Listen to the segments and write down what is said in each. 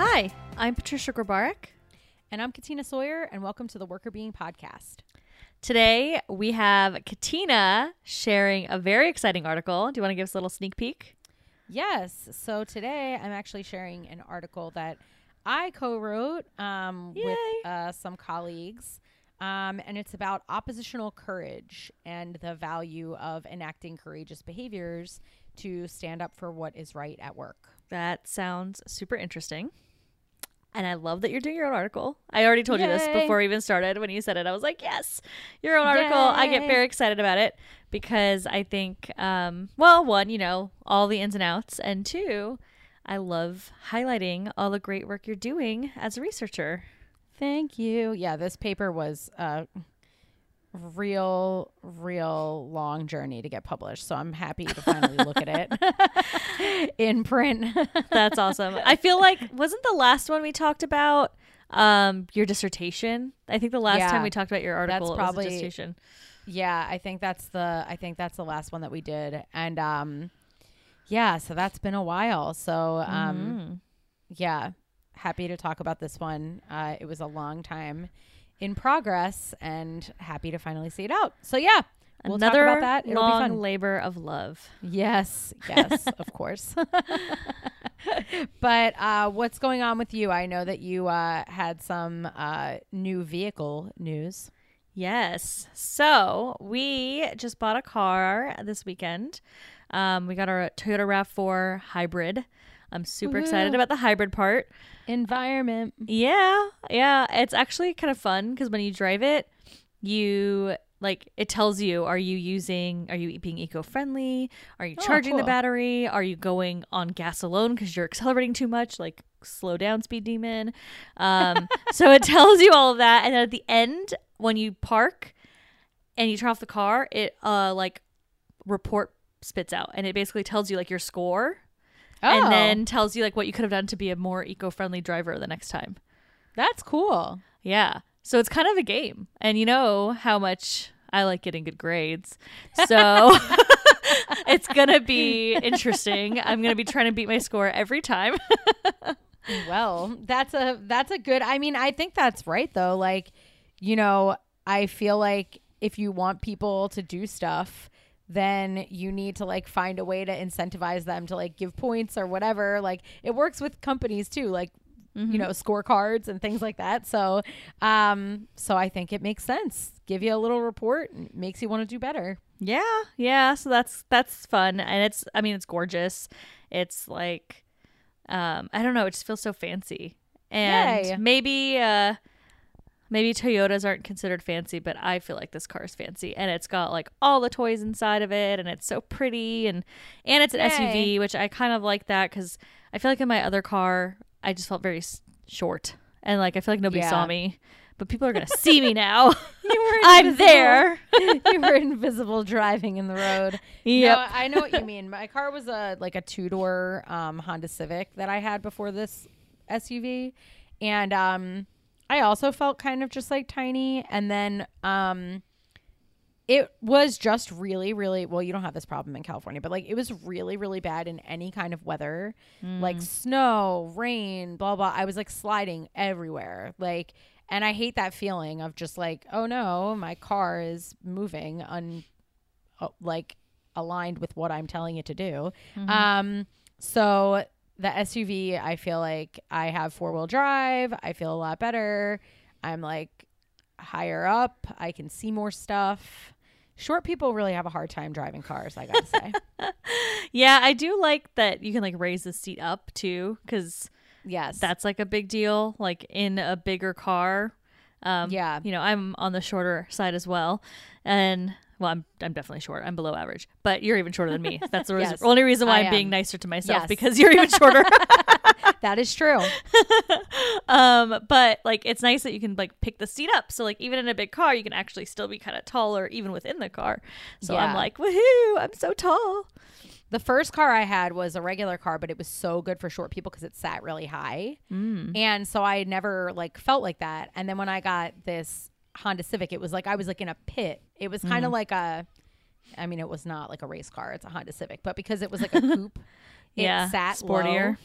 Hi, I'm Patricia Grabarek. And I'm Katina Sawyer, and welcome to the Workr Beeing Podcast. Today we have Katina sharing a very exciting article. Do you want to give us a little sneak peek? Yes. So today I'm actually sharing an article that I co wrote um, with uh, some colleagues. Um, and it's about oppositional courage and the value of enacting courageous behaviors to stand up for what is right at work. That sounds super interesting. And I love that you're doing your own article. I already told you this before we even started. When you said it, I was like, yes, your own article. I get very excited about it because I think, um, well, one, you know, all the ins and outs. And two, I love highlighting all the great work you're doing as a researcher. Thank you. Yeah, this paper was a real, real long journey to get published. So I'm happy to finally look at it in print. That's awesome. I feel like wasn't the last one we talked about um your dissertation? I think the last Yeah. time we talked about your article That's probably- dissertation. yeah, I think that's the I think that's the last one that we did. And um yeah, so that's been a while. So um Mhm. yeah, happy to talk about this one. Uh it was a long time in progress and happy to finally see it out. So yeah, we'll Another talk about that. It'll be long fun. labor of love. Yes, yes, of course. but uh, what's going on with you? I know that you uh, had some uh, new vehicle news. Yes. So we just bought a car this weekend. Um, we got our Toyota RAV4 hybrid. I'm super excited about the hybrid part. Environment. Yeah, yeah. It's actually kind of fun because when you drive it, you like it tells you are you using are you being eco-friendly? Are you Oh, charging the battery? Are you going on gas alone because you're accelerating too much? Like slow down speed demon. Um so it tells you all of that and then at the end when you park and you turn off the car it uh like report spits out and it basically tells you like your score Oh, and then tells you like what you could have done to be a more eco-friendly driver the next time that's cool. yeah. So it's kind of a game. And you know how much I like getting good grades. So it's going to be interesting. I'm going to be trying to beat my score every time. Well, that's a that's a good. I mean, I think that's right though. Like, you know, I feel like if you want people to do stuff, then you need to like find a way to incentivize them to like give points or whatever. Like, it works with companies too. Like, you know, scorecards and things like that. So, um, so I think it makes sense. Give you a little report, makes you want to do better. yeah. Yeah. So that's that's fun and it's I mean it's gorgeous. It's like um I don't know, it just feels so fancy. And Yay. maybe uh maybe Toyotas aren't considered fancy, but I feel like this car is fancy and it's got like all the toys inside of it and it's so pretty and and it's an Yay. SUV, which I kind of like that cuz I feel like in my other car I just felt very s- short and like I feel like nobody Yeah. saw me, but people are going to see me now. You were I'm there. you were invisible driving in the road. Yeah, No, I know what you mean. My car was a like a two door um, Honda Civic that I had before this SUV, and um, I also felt kind of just like tiny. And then um, it was just really, really well. You don't have this problem in California, but like it was really, really bad in any kind of weather, like snow, rain, blah blah. I was like sliding everywhere, like. And I hate that feeling of just like, oh no, my car is moving un, uh, like aligned with what I'm telling it to do. Um, so the SUV, I feel like I have four wheel drive. I feel a lot better. I'm like higher up. I can see more stuff. Short people really have a hard time driving cars. I gotta say. Yeah, I do like that you can like raise the seat up too, because yes, that's like a big deal. Like in a bigger car, um, Yeah. You know, I'm on the shorter side as well, and well, I'm I'm definitely short. I'm below average, but you're even shorter than me. That's the reason- only reason why I I'm being nicer to myself Yes. because you're even shorter. that is true. um, but like it's nice that you can like pick the seat up. So like even in a big car, you can actually still be kind of taller even within the car. So I'm like, woohoo! I'm so tall. The first car I had was a regular car, but it was so good for short people because it sat really high. Mm. And so I never like felt like that. And then when I got this Honda Civic, it was like I was like in a pit. It was Mm. kind of like a I mean, it was not like a race car, it's a Honda Civic, but because it was like a coupe, it Yeah, sat sportier. low.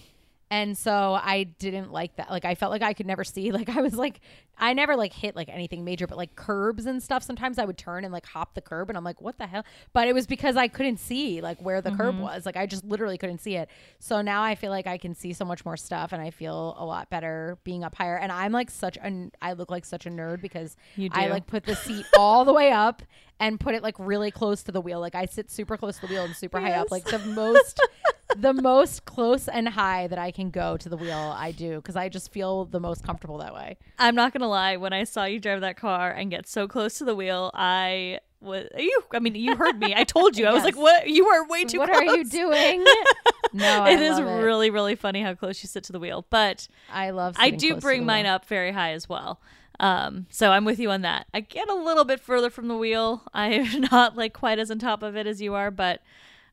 And so I didn't like that. Like I felt like I could never see. Like I was like I never like hit like anything major, but like curbs and stuff. Sometimes I would turn and like hop the curb, and I'm like, what the hell? But it was because I couldn't see like where the curb mm-hmm. was. Like I just literally couldn't see it. So now I feel like I can see so much more stuff, and I feel a lot better being up higher. And I'm like such a I look like such a nerd because You I like put the seat all the way up and put it like really close to the wheel. Like I sit super close to the wheel and super high up, like the most the most close and high that I can go to the wheel. I do because I just feel the most comfortable that way. I'm not gonna lie. When I saw you drive that car and get so close to the wheel, I was you. I mean, you heard me. I told you. I was like, "What? You are way too what close." are you doing? no, It is it. really, really funny how close you sit to the wheel. But I love. I do bring mine wheel. up very high as well. Um, so I'm with you on that. I get a little bit further from the wheel. I'm not like quite as on top of it as you are, but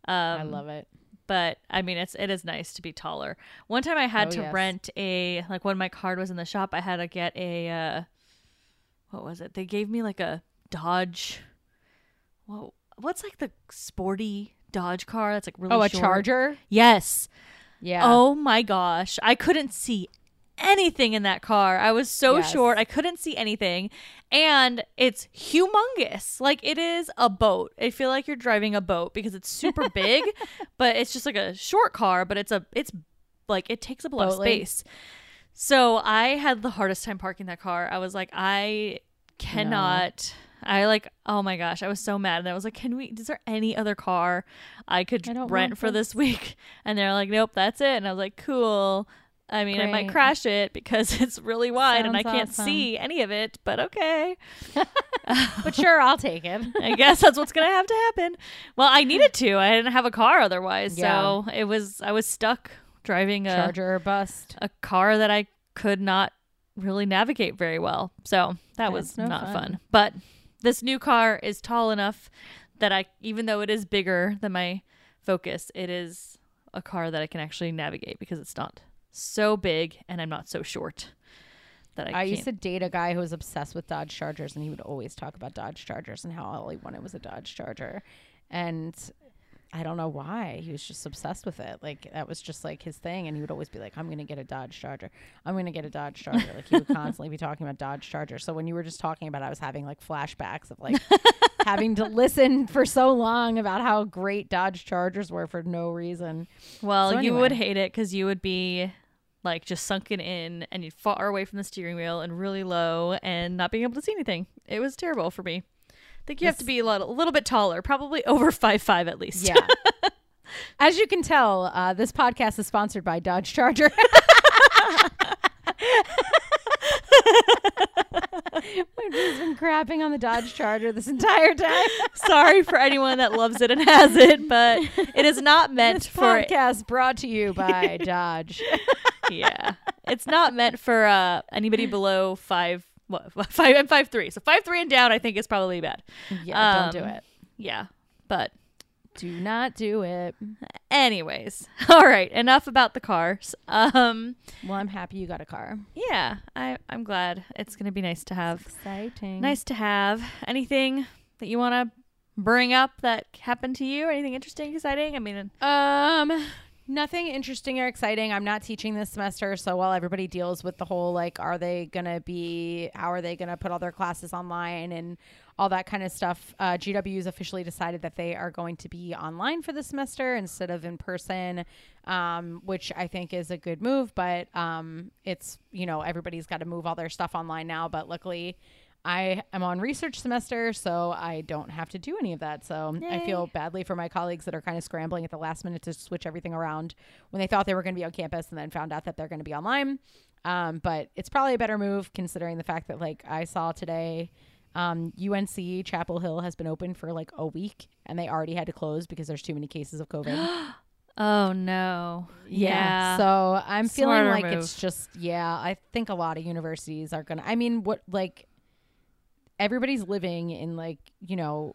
um, I love it. But I mean it's it is nice to be taller. One time I had Oh, to yes. rent a like when my card was in the shop, I had to get a uh what was it? They gave me like a Dodge Whoa, what's like the sporty Dodge car that's like really Oh, a short? charger. Yes. Yeah. Oh my gosh. I couldn't see anything in that car. I was so Yes. short. I couldn't see anything. And it's humongous. Like it is a boat. I feel like you're driving a boat because it's super big, but it's just like a short car, but it's a it's like it takes up a lot of space. So I had the hardest time parking that car. I was like, I cannot. I like, oh my gosh, I was so mad. And I was like, can we, is there any other car I could I rent for this week? And they're like, nope, that's it. And I was like, cool. I mean, I might crash it because it's really wide and I can't awesome. see any of it, but okay. but sure, I'll take it. I guess that's what's going to have to happen. Well, I needed to. I didn't have a car otherwise. So it was, I was stuck driving a, Charger or bust. a car that I could not really navigate very well. So that was no not fun. fun. But this new car is tall enough that I, even though it is bigger than my Focus, it is a car that I can actually navigate because it's not so big and I'm not so short. That I, I, used to date a guy who was obsessed with Dodge Chargers, and he would always talk about Dodge Chargers and how all he wanted was a Dodge Charger. And I don't know why he was just obsessed with it. Like that was just like his thing, and he would always be like, "I'm going to get a Dodge Charger. I'm going to get a Dodge Charger." Like he would constantly be talking about Dodge Charger. So when you were just talking about, it, I was having like flashbacks of like having to listen for so long about how great Dodge Chargers were for no reason. Well, So you would hate it because you would be like just sunken in and you'd far away from the steering wheel and really low and not being able to see anything. It was terrible for me. I think you have to be a little, a little bit taller, probably over five five at least. Yeah. As you can tell, uh, this podcast is sponsored by Dodge Charger. We've just been crapping on the Dodge Charger this entire time. Sorry for anyone that loves it and has it, but it is not meant This for podcast brought to you by Dodge. yeah. It's not meant for uh, anybody below five. What five? I'm five three. So five three and down, I think is probably bad. Yeah, don't do Um, it. Yeah, but Do not do it. anyways, all right. Enough about the cars. Um, Well, I'm happy you got a car. yeah, I I'm glad. It's gonna be nice to have. Exciting. Nice to have. Anything that you want to bring up that happened to you? Anything interesting, exciting? I mean, Um, nothing interesting or exciting. I'm not teaching this semester, so while everybody deals with the whole like, are they gonna be? How are they gonna put all their classes online and all that kind of stuff? Uh, GW's officially decided that they are going to be online for the semester instead of in person, um, which I think is a good move. But um, it's you know everybody's got to move all their stuff online now. But luckily. I am on research semester, so I don't have to do any of that. So I feel badly for my colleagues that are kind of scrambling at the last minute to switch everything around when they thought they were going to be on campus and then found out that they're going to be online. Um, but it's probably a better move considering the fact that, like, I saw today um, UNC Chapel Hill has been open for like a week and they already had to close because there's too many cases of COVID. oh no. Yeah. So I'm feeling like move. it's just, yeah, I think a lot of universities are going to, I mean, what, like, everybody's living in like, you know,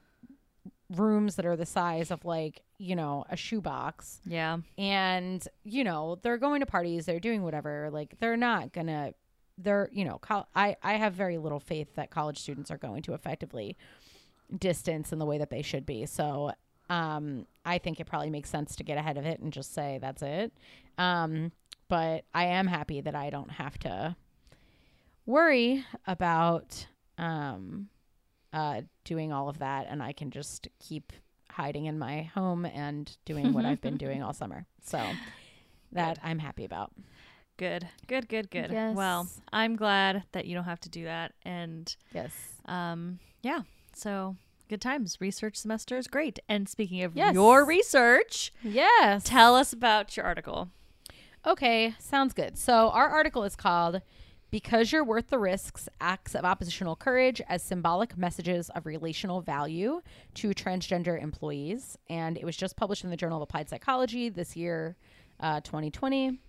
rooms that are the size of like, you know, a shoebox. yeah. And, you know, they're going to parties, they're doing whatever. Like, they're not going to, they're, you know, col- I, I have very little faith that college students are going to effectively distance in the way that they should be. So, um, I think it probably makes sense to get ahead of it and just say that's it. Um, but I am happy that I don't have to worry about um, uh, doing all of that, and I can just keep hiding in my home and doing what I've been doing all summer. So that I'm happy about. Good, good, good, good. Yes. Well, I'm glad that you don't have to do that. And Yes. um, yeah, so good times. Research semester is great. And speaking of Yes. your research, Yes. tell us about your article. Okay, sounds good. So our article is called Because You're Worth the Risks Acts of Oppositional Courage as Symbolic Messages of Relational Value to Transgender Employees. And it was just published in the Journal of Applied Psychology this year, uh, 2020.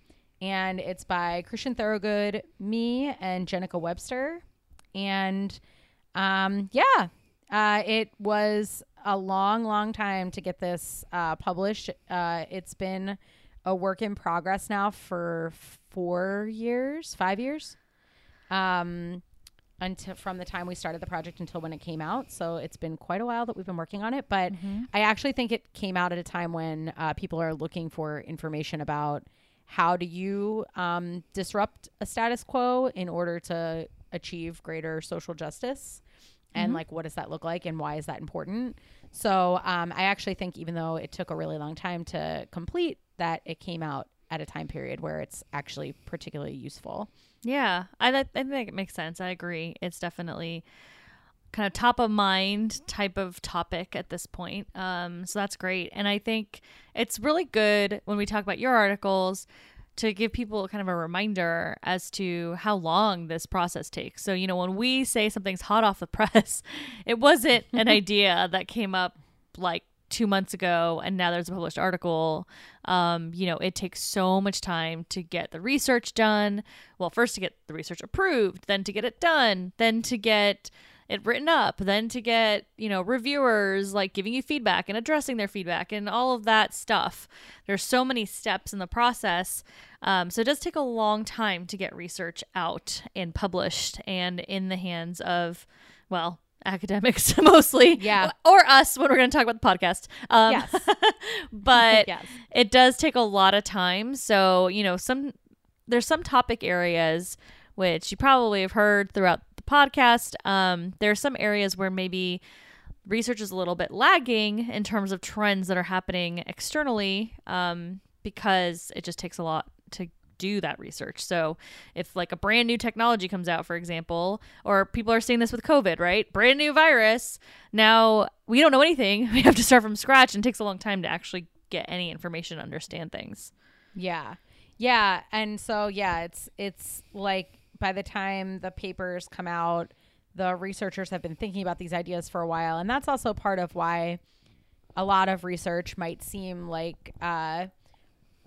And it's by Christian Thoroughgood, me, and Jennica Webster. And um, yeah, uh, it was a long, long time to get this uh, published. Uh, it's been a work in progress now for four years, five years, um, until from the time we started the project until when it came out. So it's been quite a while that we've been working on it. But I actually think it came out at a time when uh, people are looking for information about how do you um, disrupt a status quo in order to achieve greater social justice and like what does that look like and why is that important so um, i actually think even though it took a really long time to complete that it came out at a time period where it's actually particularly useful Yeah, I, th- I think it makes sense. I agree. It's definitely kind of top of mind type of topic at this point. Um, so that's great. And I think it's really good when we talk about your articles to give people kind of a reminder as to how long this process takes. So, you know, when we say something's hot off the press, it wasn't an idea that came up like two months ago and now there's a published article um, you know it takes so much time to get the research done well first to get the research approved then to get it done then to get it written up then to get you know reviewers like giving you feedback and addressing their feedback and all of that stuff. There's so many steps in the process um, so it does take a long time to get research out and published and in the hands of well academics mostly. Yeah. or us when we're going to talk about the podcast. Um, Yes. but yes. it does take a lot of time. So you know some there's some topic areas which you probably have heard throughout podcast um, there are some areas where maybe research is a little bit lagging in terms of trends that are happening externally um, because it just takes a lot to do that research. So if like a brand new technology comes out, for example, or people are seeing this with COVID, right? Brand new virus. Now we don't know anything. We have to start from scratch and it takes a long time to actually get any information, understand things. Yeah. Yeah, and so yeah, it's it's like by the time the papers come out, the researchers have been thinking about these ideas for a while, and that's also part of why a lot of research might seem like uh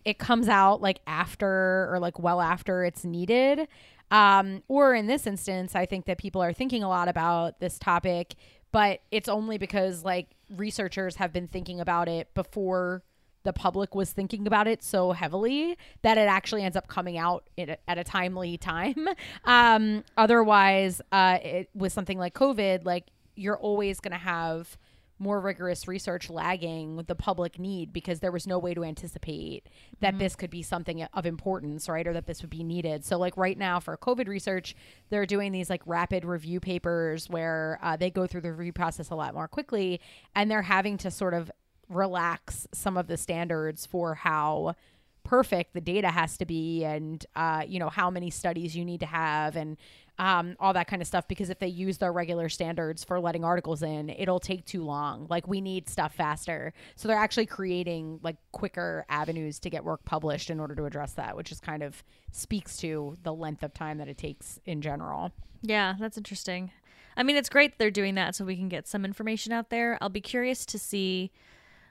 it comes out like after or like well after it's needed. Um, or in this instance, I think that people are thinking a lot about this topic, but it's only because like researchers have been thinking about it before the public was thinking about it so heavily that it actually ends up coming out in a, at a timely time. Um, otherwise, uh, it, with something like COVID, like you're always going to have more rigorous research lagging the public need because there was no way to anticipate that this could be something of importance, right? Or that this would be needed. So, like right now for COVID research, they're doing these like rapid review papers where uh, they go through the review process a lot more quickly and they're having to sort of relax some of the standards for how perfect the data has to be and uh, you know how many studies you need to have and um, all that kind of stuff because if they use their regular standards for letting articles in it'll take too long like we need stuff faster so they're actually creating like quicker avenues to get work published in order to address that which is kind of speaks to the length of time that it takes in general Yeah, that's interesting. I mean, it's great they're doing that so we can get some information out there. I'll be curious to see.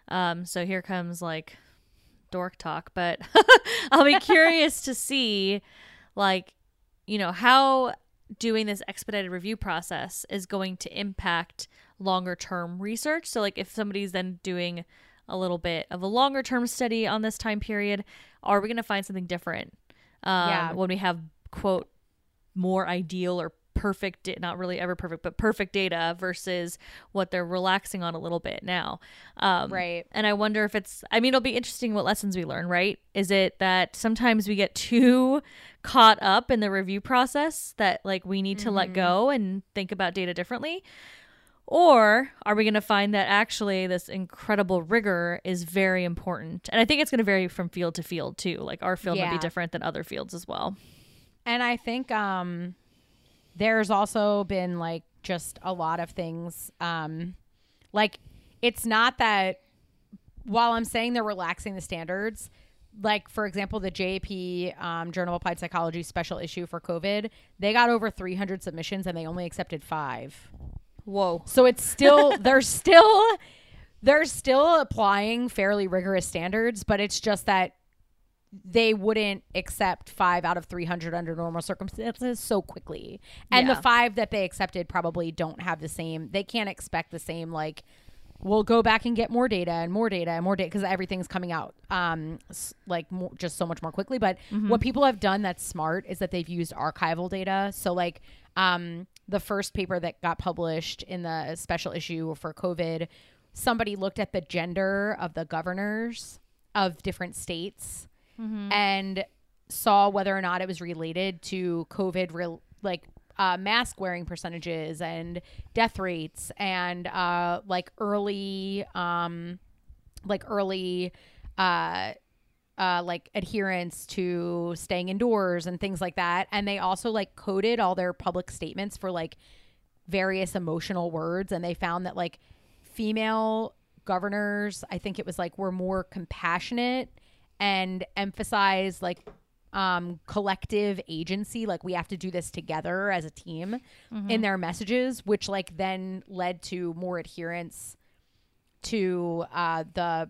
Um, so here comes like dork talk, but I'll be curious to see, like, you know, how doing this expedited review process is going to impact longer term research. So, like, if somebody's then doing a little bit of a longer term study on this time period, are we going to find something different? Um, Yeah. When we have, quote, more ideal or perfect, not really ever perfect, but perfect data versus what they're relaxing on a little bit now. Um, Right. And I wonder if it's, I mean, it'll be interesting what lessons we learn, right? Is it that sometimes we get too caught up in the review process that like we need to let go and think about data differently? Or are we going to find that actually this incredible rigor is very important? And I think it's going to vary from field to field too. Like our field might be different than other fields as well. And I think um there's also been like just a lot of things um like it's not that while I'm saying they're relaxing the standards, like for example, the JAP um, Journal of Applied Psychology special issue for COVID, they got over 300 submissions and they only accepted five. Whoa. So it's still they're still they're still applying fairly rigorous standards, but it's just that they wouldn't accept 5 out of 300 under normal circumstances so quickly. And Yeah. the 5 that they accepted probably don't have the same they can't expect the same like we'll go back and get more data and more data and more data because everything's coming out um like more, just so much more quickly but what people have done that's smart is that they've used archival data so like um the first paper that got published in the special issue for covid somebody looked at the gender of the governors of different states and saw whether or not it was related to covid real like uh, mask wearing percentages and death rates and uh, like early um, like early uh, uh, like adherence to staying indoors and things like that. And they also like coded all their public statements for like various emotional words. And they found that like female governors i think it was like were more compassionate and emphasize like um collective agency like we have to do this together as a team in their messages which like then led to more adherence to uh the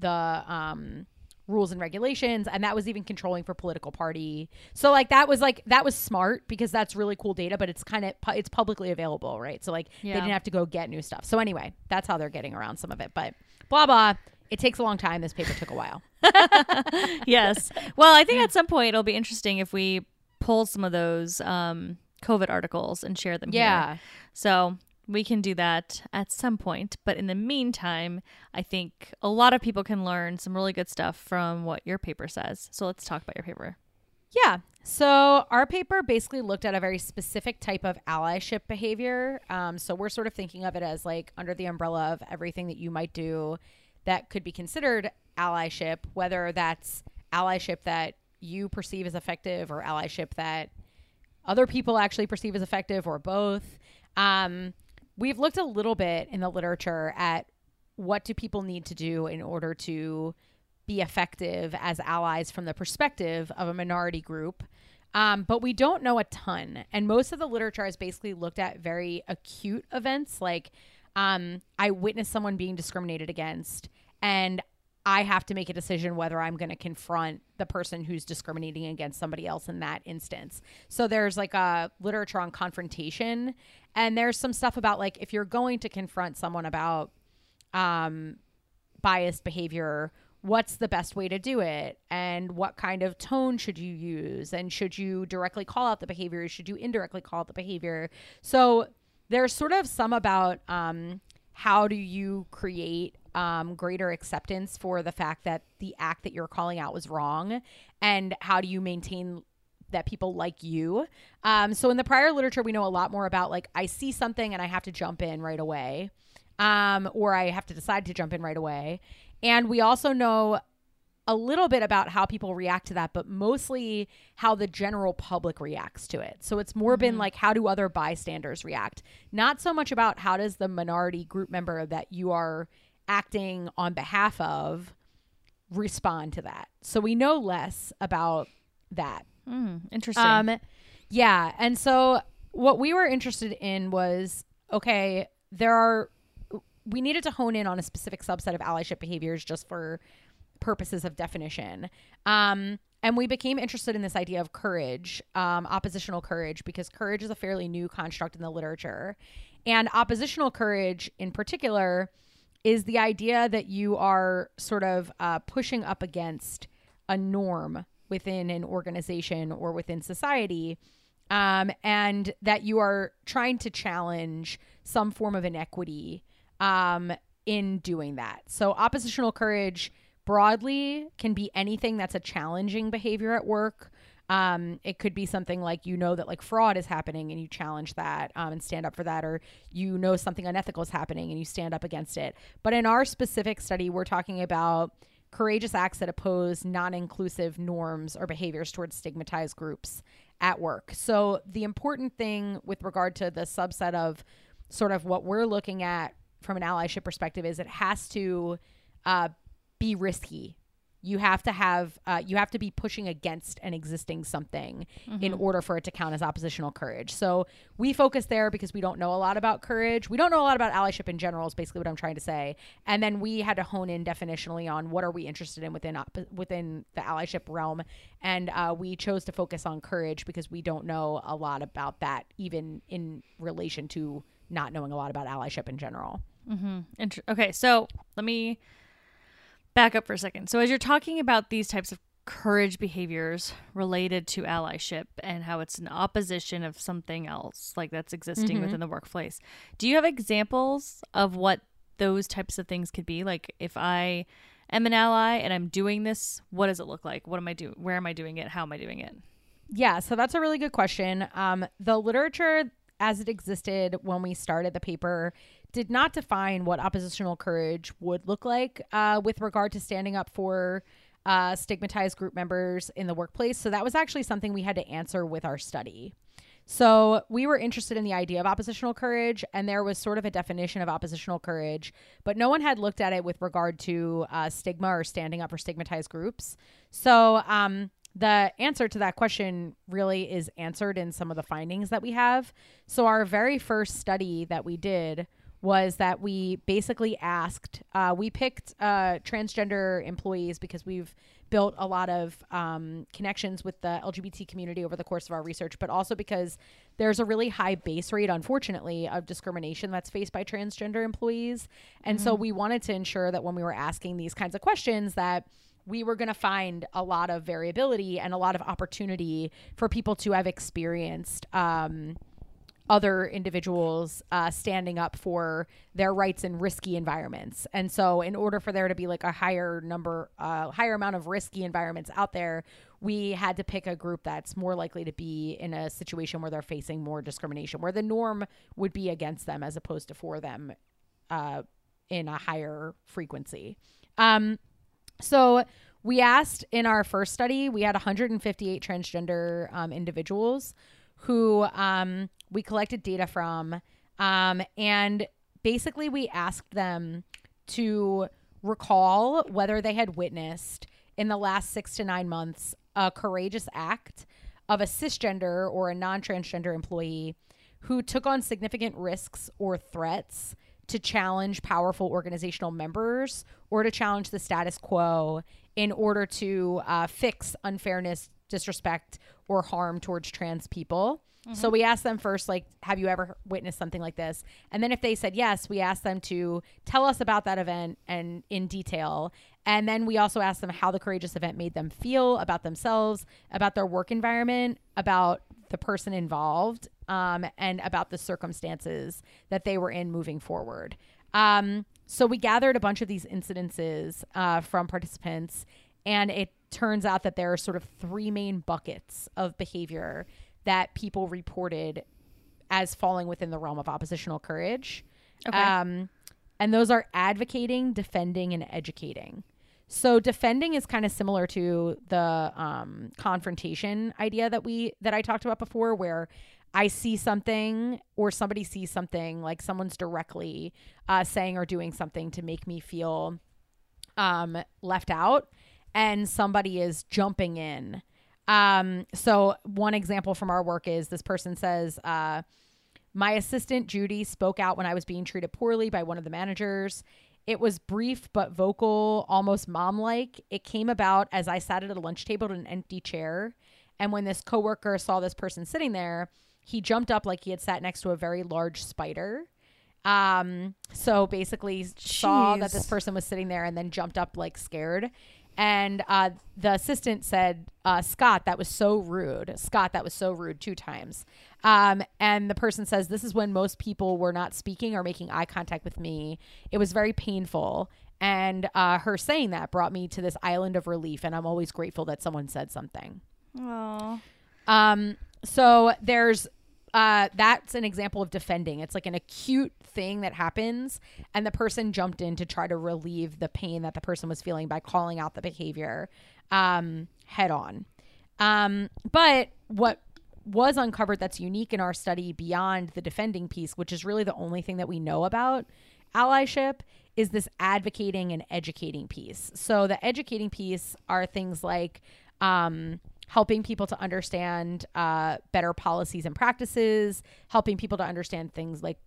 the um rules and regulations and that was even controlling for political party. So like that was like that was smart because that's really cool data but it's kind of pu- it's publicly available right? So like they didn't have to go get new stuff. So anyway that's how they're getting around some of it but blah blah it takes a long time this paper took a while yes. Well, I think at some point it'll be interesting if we pull some of those um, COVID articles and share them here. yeah So we can do that at some point. But in the meantime, I think a lot of people can learn some really good stuff from what your paper says. So let's talk about your paper. Yeah. So our paper basically looked at a very specific type of allyship behavior. Um, so we're sort of thinking of it as like under the umbrella of everything that you might do that could be considered allyship, whether that's allyship that you perceive as effective or allyship that other people actually perceive as effective or both. Um, we've looked a little bit in the literature at what do people need to do in order to be effective as allies from the perspective of a minority group. Um, but we don't know a ton. And most of the literature has basically looked at very acute events like um, I witness someone being discriminated against, and I have to make a decision whether I'm going to confront the person who's discriminating against somebody else in that instance. So there's like a literature on confrontation, and there's some stuff about like if you're going to confront someone about um, biased behavior what's the best way to do it? And what kind of tone should you use? And should you directly call out the behavior? Should you indirectly call out the behavior? So there's sort of some about um, how do you create um, greater acceptance for the fact that the act that you're calling out was wrong and how do you maintain that people like you um, so in the prior literature we know a lot more about like i see something and i have to jump in right away um, or I have to decide to jump in right away. And we also know a little bit about how people react to that, but mostly how the general public reacts to it. So it's more been like, how do other bystanders react? Not so much about how does the minority group member that you are acting on behalf of respond to that. So we know less about that. Mm, interesting. Um, yeah, and so what we were interested in was okay, there are we needed to hone in on a specific subset of allyship behaviors just for purposes of definition. Um, and we became interested in this idea of courage, um, oppositional courage, because courage is a fairly new construct in the literature. And oppositional courage, in particular, is the idea that you are sort of uh, pushing up against a norm within an organization or within society um, and that you are trying to challenge some form of inequity um, in doing that. So, oppositional courage broadly can be anything that's a challenging behavior at work. Um, it could be something like you know that like fraud is happening and you challenge that um, and stand up for that, or you know something unethical is happening and you stand up against it. But in our specific study, we're talking about courageous acts that oppose non inclusive norms or behaviors towards stigmatized groups at work. So, the important thing with regard to the subset of sort of what we're looking at from an allyship perspective is it has to uh, be risky. You have to have uh, you have to be pushing against an existing something mm-hmm. in order for it to count as oppositional courage. So we focus there because we don't know a lot about courage. We don't know a lot about allyship in general is basically what i'm trying to say. And then we had to hone in definitionally on what are we interested in within op- within the allyship realm. And uh, we chose to focus on courage because we don't know a lot about that even in relation to not knowing a lot about allyship in general. Mm-hmm. Inter- okay so let me back up for a second. So, as you're talking about these types of courage behaviors related to allyship and how it's an opposition of something else, like that's existing mm-hmm. within the workplace, do you have examples of what those types of things could be? Like, if I am an ally and I'm doing this, what does it look like? What am I doing? Where am I doing it? How am I doing it? Yeah, so that's a really good question. Um, the literature as it existed when we started the paper did not define what oppositional courage would look like uh, with regard to standing up for uh, stigmatized group members in the workplace. So that was actually something we had to answer with our study. So we were interested in the idea of oppositional courage, and there was sort of a definition of oppositional courage, but no one had looked at it with regard to uh, stigma or standing up for stigmatized groups. So um, the answer to that question really is answered in some of the findings that we have. So our very first study that we did was that we basically asked, uh, we picked uh, transgender employees because we've built a lot of um, connections with the LGBT community over the course of our research, but also because there's a really high base rate, unfortunately, of discrimination that's faced by transgender employees. And mm-hmm. so we wanted to ensure that when we were asking these kinds of questions, that we were going to find a lot of variability and a lot of opportunity for people to have experienced um, other individuals uh, standing up for their rights in risky environments. And so, in order for there to be like a higher number, uh, higher amount of risky environments out there, we had to pick a group that's more likely to be in a situation where they're facing more discrimination, where the norm would be against them as opposed to for them uh, in a higher frequency. Um, so, we asked in our first study, we had 158 transgender um, individuals who um, we collected data from. Um, and basically, we asked them to recall whether they had witnessed in the last six to nine months a courageous act of a cisgender or a non transgender employee who took on significant risks or threats to challenge powerful organizational members or to challenge the status quo in order to uh, fix unfairness, disrespect, or harm towards trans people. Mm-hmm. So we asked them first, like, have you ever witnessed something like this? And then if they said yes, we asked them to tell us about that event and in detail. And then we also asked them how the courageous event made them feel about themselves, about their work environment, about the person involved, um, and about the circumstances that they were in moving forward. Um, so we gathered a bunch of these incidences uh, from participants, and it turns out that there are sort of three main buckets of behavior that people reported as falling within the realm of oppositional courage. Okay. Um, and those are advocating, defending, and educating. So defending is kind of similar to the um, confrontation idea that we that I talked about before, where I see something or somebody sees something, like someone's directly uh, saying or doing something to make me feel um, left out, and somebody is jumping in um, so one example from our work is this person says, uh, my assistant Judy spoke out when I was being treated poorly by one of the managers. It was brief but vocal, almost mom like. It came about as I sat at a lunch table at an empty chair. And when this coworker saw this person sitting there, he jumped up like he had sat next to a very large spider. Um, so basically Jeez. saw that this person was sitting there and then jumped up like scared. And uh, the assistant said, uh, "Scott, that was so rude. Scott, that was so rude." Two times. Um, and the person says, "This is when most people were not speaking or making eye contact with me. It was very painful." And uh, her saying that brought me to this island of relief, and I'm always grateful that someone said something. Oh. Um, so there's uh, that's an example of defending. It's like an acute thing that happens, and the person jumped in to try to relieve the pain that the person was feeling by calling out the behavior um, head on. Um, but what was uncovered that's unique in our study beyond the defending piece, which is really the only thing that we know about allyship, is this advocating and educating piece. So the educating piece are things like um, helping people to understand uh, better policies and practices, helping people to understand things like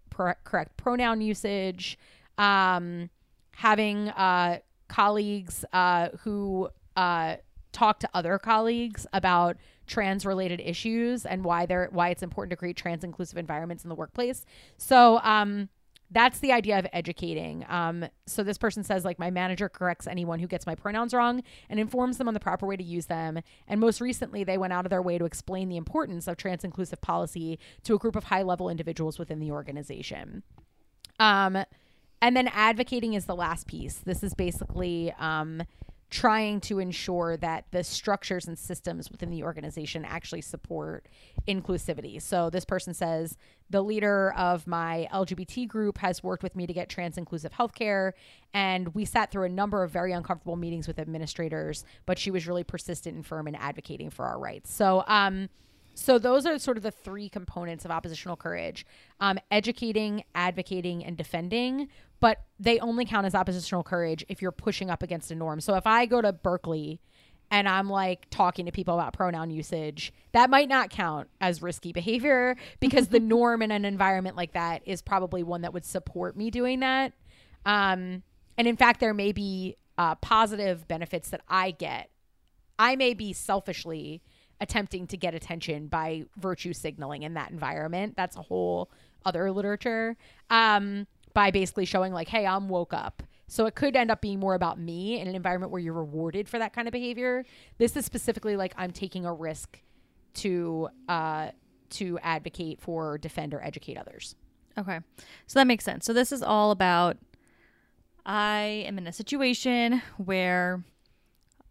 correct pronoun usage, um, having uh, colleagues uh, who uh, talk to other colleagues about trans related issues and why they're why it's important to create trans inclusive environments in the workplace. So um, that's the idea of educating. Um, so this person says, like, my manager corrects anyone who gets my pronouns wrong and informs them on the proper way to use them. And most recently, they went out of their way to explain the importance of trans inclusive policy to a group of high level individuals within the organization. Um, and then advocating is the last piece. This is basically um, trying to ensure that the structures and systems within the organization actually support inclusivity. So this person says the leader of my LGBT group has worked with me to get trans inclusive healthcare and we sat through a number of very uncomfortable meetings with administrators, but she was really persistent and firm in advocating for our rights. So um so those are sort of the three components of oppositional courage: um, educating, advocating, and defending. But they only count as oppositional courage if you're pushing up against a norm. So if I go to Berkeley and I'm like talking to people about pronoun usage, that might not count as risky behavior because the norm in an environment like that is probably one that would support me doing that. Um, and in fact, there may be uh, positive benefits that I get. I may be selfishly attempting to get attention by virtue signaling in that environment. That's a whole other literature. Um, by basically showing like, hey, I'm woke up. So it could end up being more about me in an environment where you're rewarded for that kind of behavior. This is specifically like I'm taking a risk to uh, to advocate for, defend, or educate others. Okay. So that makes sense. So this is all about I am in a situation where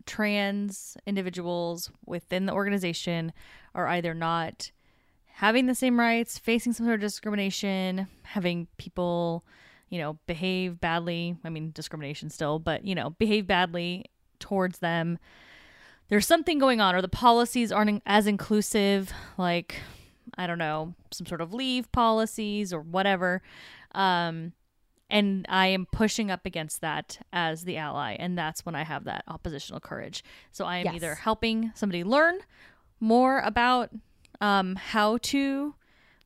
trans individuals within the organization are either not having the same rights, facing some sort of discrimination, having people, you know, behave badly. I mean, discrimination still, but, you know, behave badly towards them. There's something going on, or the policies aren't as inclusive, like, I don't know, some sort of leave policies or whatever. Um, and I am pushing up against that as the ally, and that's when I have that oppositional courage. So I am Yes. either helping somebody learn more about um, how to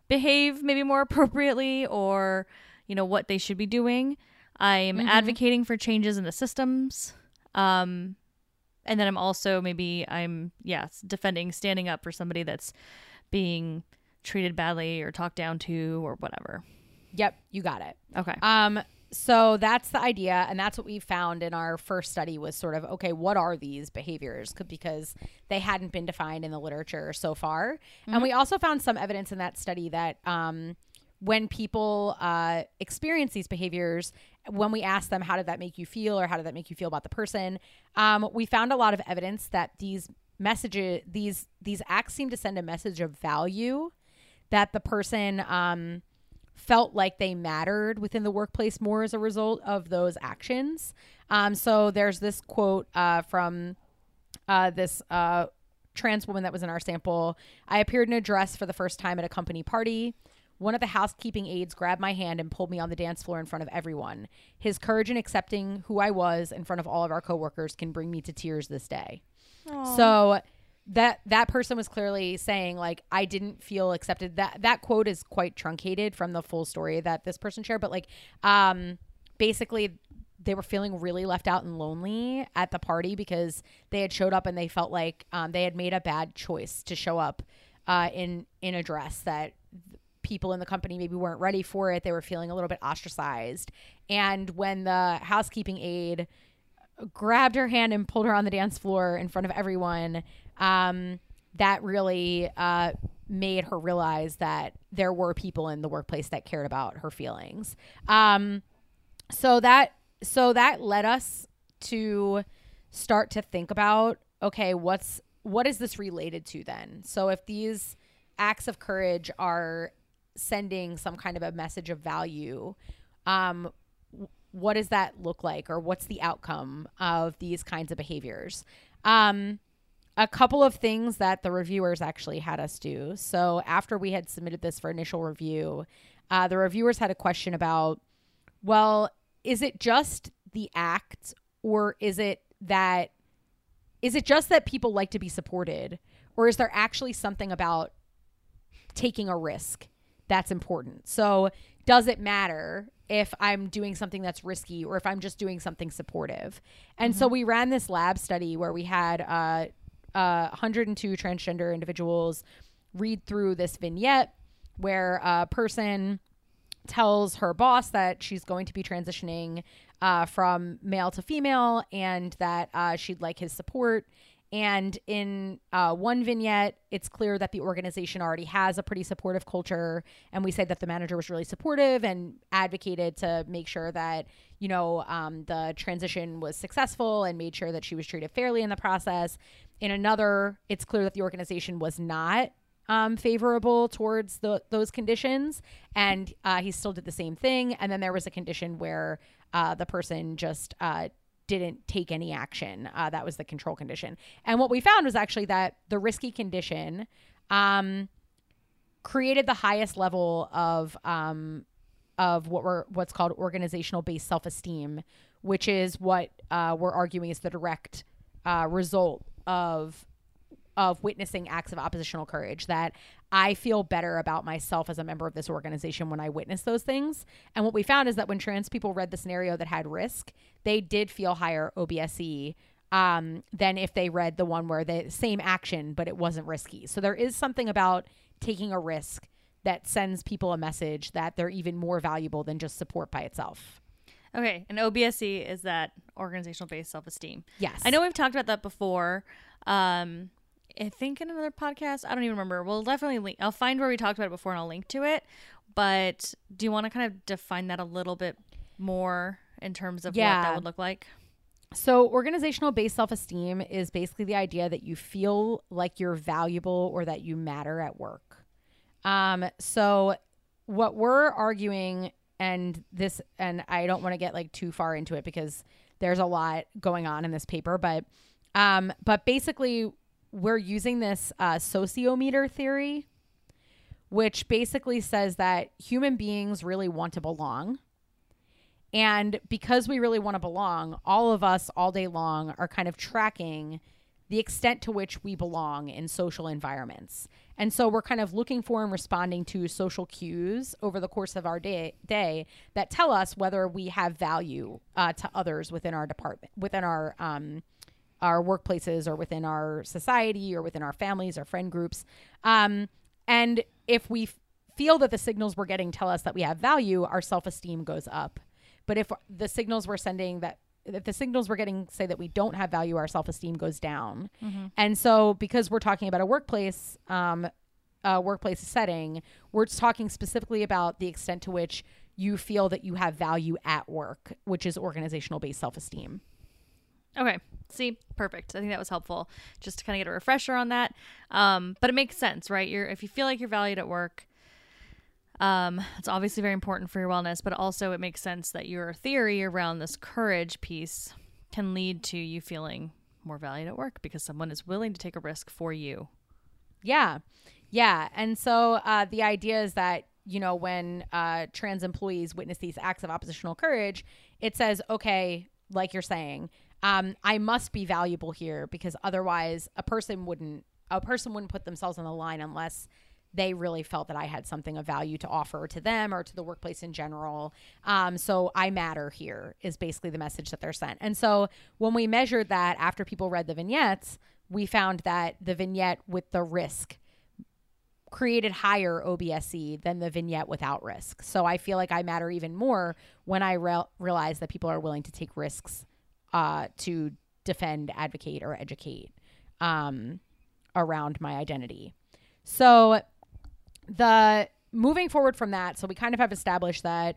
behave maybe more appropriately, or you know what they should be doing. I am Mhm. advocating for changes in the systems, um, and then I'm also maybe I'm yes defending, standing up for somebody that's being treated badly or talked down to or whatever. Yep, you got it. Okay. Um, so that's the idea, and that's what we found in our first study was sort of okay, what are these behaviors? Because they hadn't been defined in the literature so far, and we also found some evidence in that study that um, when people uh, experience these behaviors, when we asked them how did that make you feel or how did that make you feel about the person, um, we found a lot of evidence that these messages, these these acts seem to send a message of value that the person um, felt like they mattered within the workplace more as a result of those actions. Um, so there's this quote uh, from uh, this uh, trans woman that was in our sample. I appeared in a dress for the first time at a company party. One of the housekeeping aides grabbed my hand and pulled me on the dance floor in front of everyone. His courage in accepting who I was in front of all of our coworkers can bring me to tears this day. So that that person was clearly saying like I didn't feel accepted. That that quote is quite truncated from the full story that this person shared, but like um basically they were feeling really left out and lonely at the party because they had showed up and they felt like um, they had made a bad choice to show up uh, in in a dress that people in the company maybe weren't ready for it. They were feeling a little bit ostracized. And when the housekeeping aide grabbed her hand and pulled her on the dance floor in front of everyone. Um, that really uh, made her realize that there were people in the workplace that cared about her feelings. Um, so that so that led us to start to think about okay, what's what is this related to then? So if these acts of courage are sending some kind of a message of value, um, what does that look like, or what's the outcome of these kinds of behaviors? Um, a couple of things that the reviewers actually had us do. So after we had submitted this for initial review, uh, the reviewers had a question about, well, is it just the act, or is it that is it just that people like to be supported, or is there actually something about taking a risk that's important? So does it matter if I'm doing something that's risky or if I'm just doing something supportive? And mm-hmm. so we ran this lab study where we had uh, uh, 102 transgender individuals read through this vignette where a person tells her boss that she's going to be transitioning uh, from male to female and that uh, she'd like his support. And in uh, one vignette, it's clear that the organization already has a pretty supportive culture. And we say that the manager was really supportive and advocated to make sure that, you know, um, the transition was successful and made sure that she was treated fairly in the process. In another, it's clear that the organization was not um, favorable towards the, those conditions. And uh, he still did the same thing. And then there was a condition where uh, the person just uh, didn't take any action. Uh, that was the control condition. And what we found was actually that the risky condition um, created the highest level of um, of what we're what's called organizational based self esteem, which is what uh, we're arguing is the direct uh, result of of witnessing acts of oppositional courage that I feel better about myself as a member of this organization when I witness those things. And what we found is that when trans people read the scenario that had risk, they did feel higher OBSE um, than if they read the one where the same action, but it wasn't risky. So there is something about taking a risk that sends people a message that they're even more valuable than just support by itself. Okay, and OBSE is that organizational based self esteem. Yes, I know we've talked about that before. Um, I think in another podcast. I don't even remember. We'll definitely link. I'll find where we talked about it before and I'll link to it. But do you want to kind of define that a little bit more in terms of yeah. what that would look like? So, organizational based self esteem is basically the idea that you feel like you're valuable or that you matter at work. Um, so, what we're arguing, and this, and I don't want to get like too far into it because there's a lot going on in this paper, but, um, but basically, we're using this uh, sociometer theory, which basically says that human beings really want to belong. And because we really want to belong, all of us all day long are kind of tracking the extent to which we belong in social environments. And so we're kind of looking for and responding to social cues over the course of our day, day that tell us whether we have value uh, to others within our department, within our um, our workplaces or within our society or within our families or friend groups. Um, and if we f- feel that the signals we're getting tell us that we have value, our self esteem goes up. But if the signals we're sending that if the signals we're getting say that we don't have value, our self esteem goes down. Mm-hmm. And so, because we're talking about a workplace, um, a workplace setting, we're talking specifically about the extent to which you feel that you have value at work, which is organizational based self esteem. Okay. See, perfect. I think that was helpful just to kind of get a refresher on that. Um, but it makes sense, right? You're if you feel like you're valued at work, um, it's obviously very important for your wellness, but also it makes sense that your theory around this courage piece can lead to you feeling more valued at work because someone is willing to take a risk for you. Yeah. Yeah. And so uh, the idea is that, you know, when uh, trans employees witness these acts of oppositional courage, it says, okay, like you're saying, um, I must be valuable here because otherwise a person wouldn't a person wouldn't put themselves on the line unless they really felt that I had something of value to offer to them or to the workplace in general. Um, so I matter here is basically the message that they're sent. And so when we measured that after people read the vignettes, we found that the vignette with the risk created higher OBSE than the vignette without risk. So I feel like I matter even more when I re- realize that people are willing to take risks uh, to defend, advocate, or educate um, around my identity. So the moving forward from that, so we kind of have established that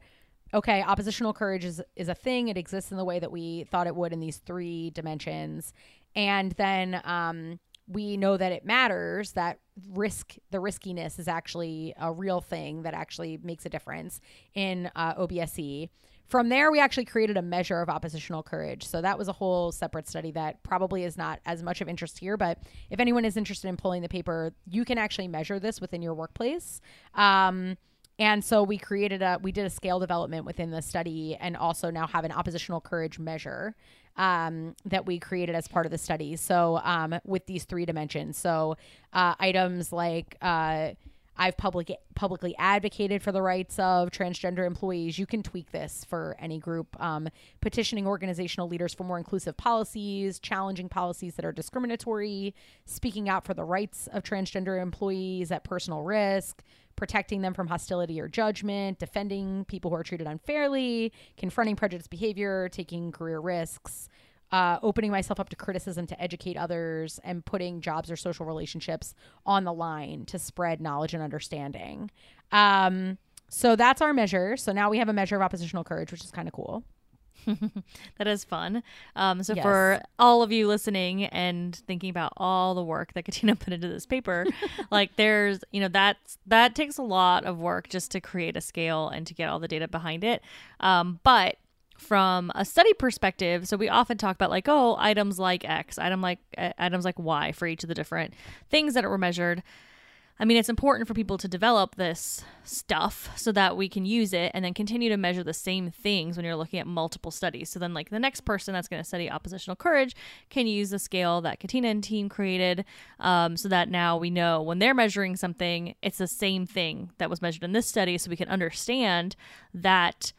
okay, oppositional courage is is a thing. It exists in the way that we thought it would in these three dimensions, and then um, we know that it matters. That risk, the riskiness, is actually a real thing that actually makes a difference in uh, OBSE. From there, we actually created a measure of oppositional courage. So that was a whole separate study that probably is not as much of interest here. But if anyone is interested in pulling the paper, you can actually measure this within your workplace. Um, and so we created a, we did a scale development within the study and also now have an oppositional courage measure um, that we created as part of the study. So um, with these three dimensions. So uh, items like, uh, I've public publicly advocated for the rights of transgender employees. You can tweak this for any group. Um, petitioning organizational leaders for more inclusive policies, challenging policies that are discriminatory, speaking out for the rights of transgender employees at personal risk, protecting them from hostility or judgment, defending people who are treated unfairly, confronting prejudiced behavior, taking career risks, uh, opening myself up to criticism to educate others, and putting jobs or social relationships on the line to spread knowledge and understanding. Um, so that's our measure. So now we have a measure of oppositional courage, which is kind of cool. that is fun. Um, so Yes. for all of you listening and thinking about all the work that Katina put into this paper, like there's, you know, that's that takes a lot of work just to create a scale and to get all the data behind it. Um, but from a study perspective, so we often talk about like, oh, items like X, item like uh, items like Y for each of the different things that were measured. I mean, it's important for people to develop this stuff so that we can use it and then continue to measure the same things when you're looking at multiple studies. So then, like, the next person that's going to study oppositional courage can use the scale that Katina and team created um, so that now we know when they're measuring something, it's the same thing that was measured in this study so we can understand that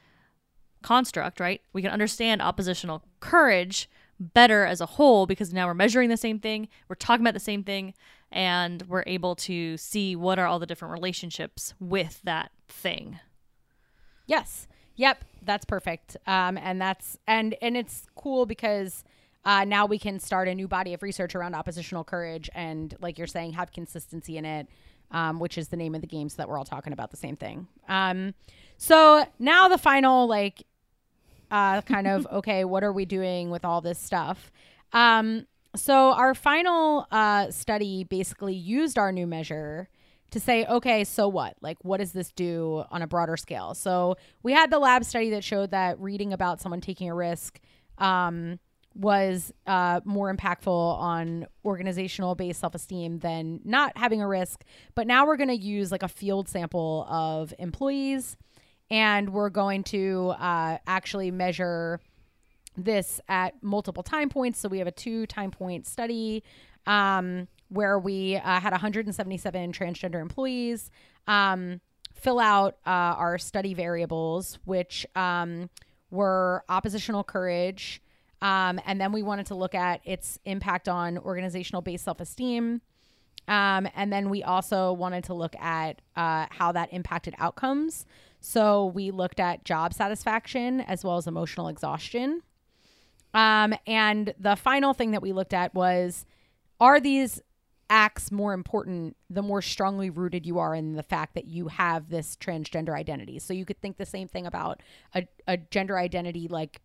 construct, right? We can understand oppositional courage better as a whole because now we're measuring the same thing, we're talking about the same thing, and we're able to see what are all the different relationships with that thing. Yes. Yep. That's perfect. Um, and that's and and it's cool because uh, now we can start a new body of research around oppositional courage and, like you're saying, have consistency in it, um, which is the name of the game, so that we're all talking about the same thing. Um, so now the final like uh, kind of okay, what are we doing with all this stuff? Um, so our final uh, study basically used our new measure to say, okay, so what? Like, what does this do on a broader scale? So we had the lab study that showed that reading about someone taking a risk um, was uh, more impactful on organizational based self esteem than not having a risk. But now we're going to use like a field sample of employees and we're going to uh, actually measure this at multiple time points. So we have a two time point study um, where we uh, had 177 transgender employees um, fill out uh, our study variables, which um, were oppositional courage. Um, and then we wanted to look at its impact on organizational based self esteem. Um, and then we also wanted to look at uh, how that impacted outcomes. So we looked at job satisfaction as well as emotional exhaustion. Um, and the final thing that we looked at was are these acts more important the more strongly rooted you are in the fact that you have this transgender identity? So you could think the same thing about a, a gender identity like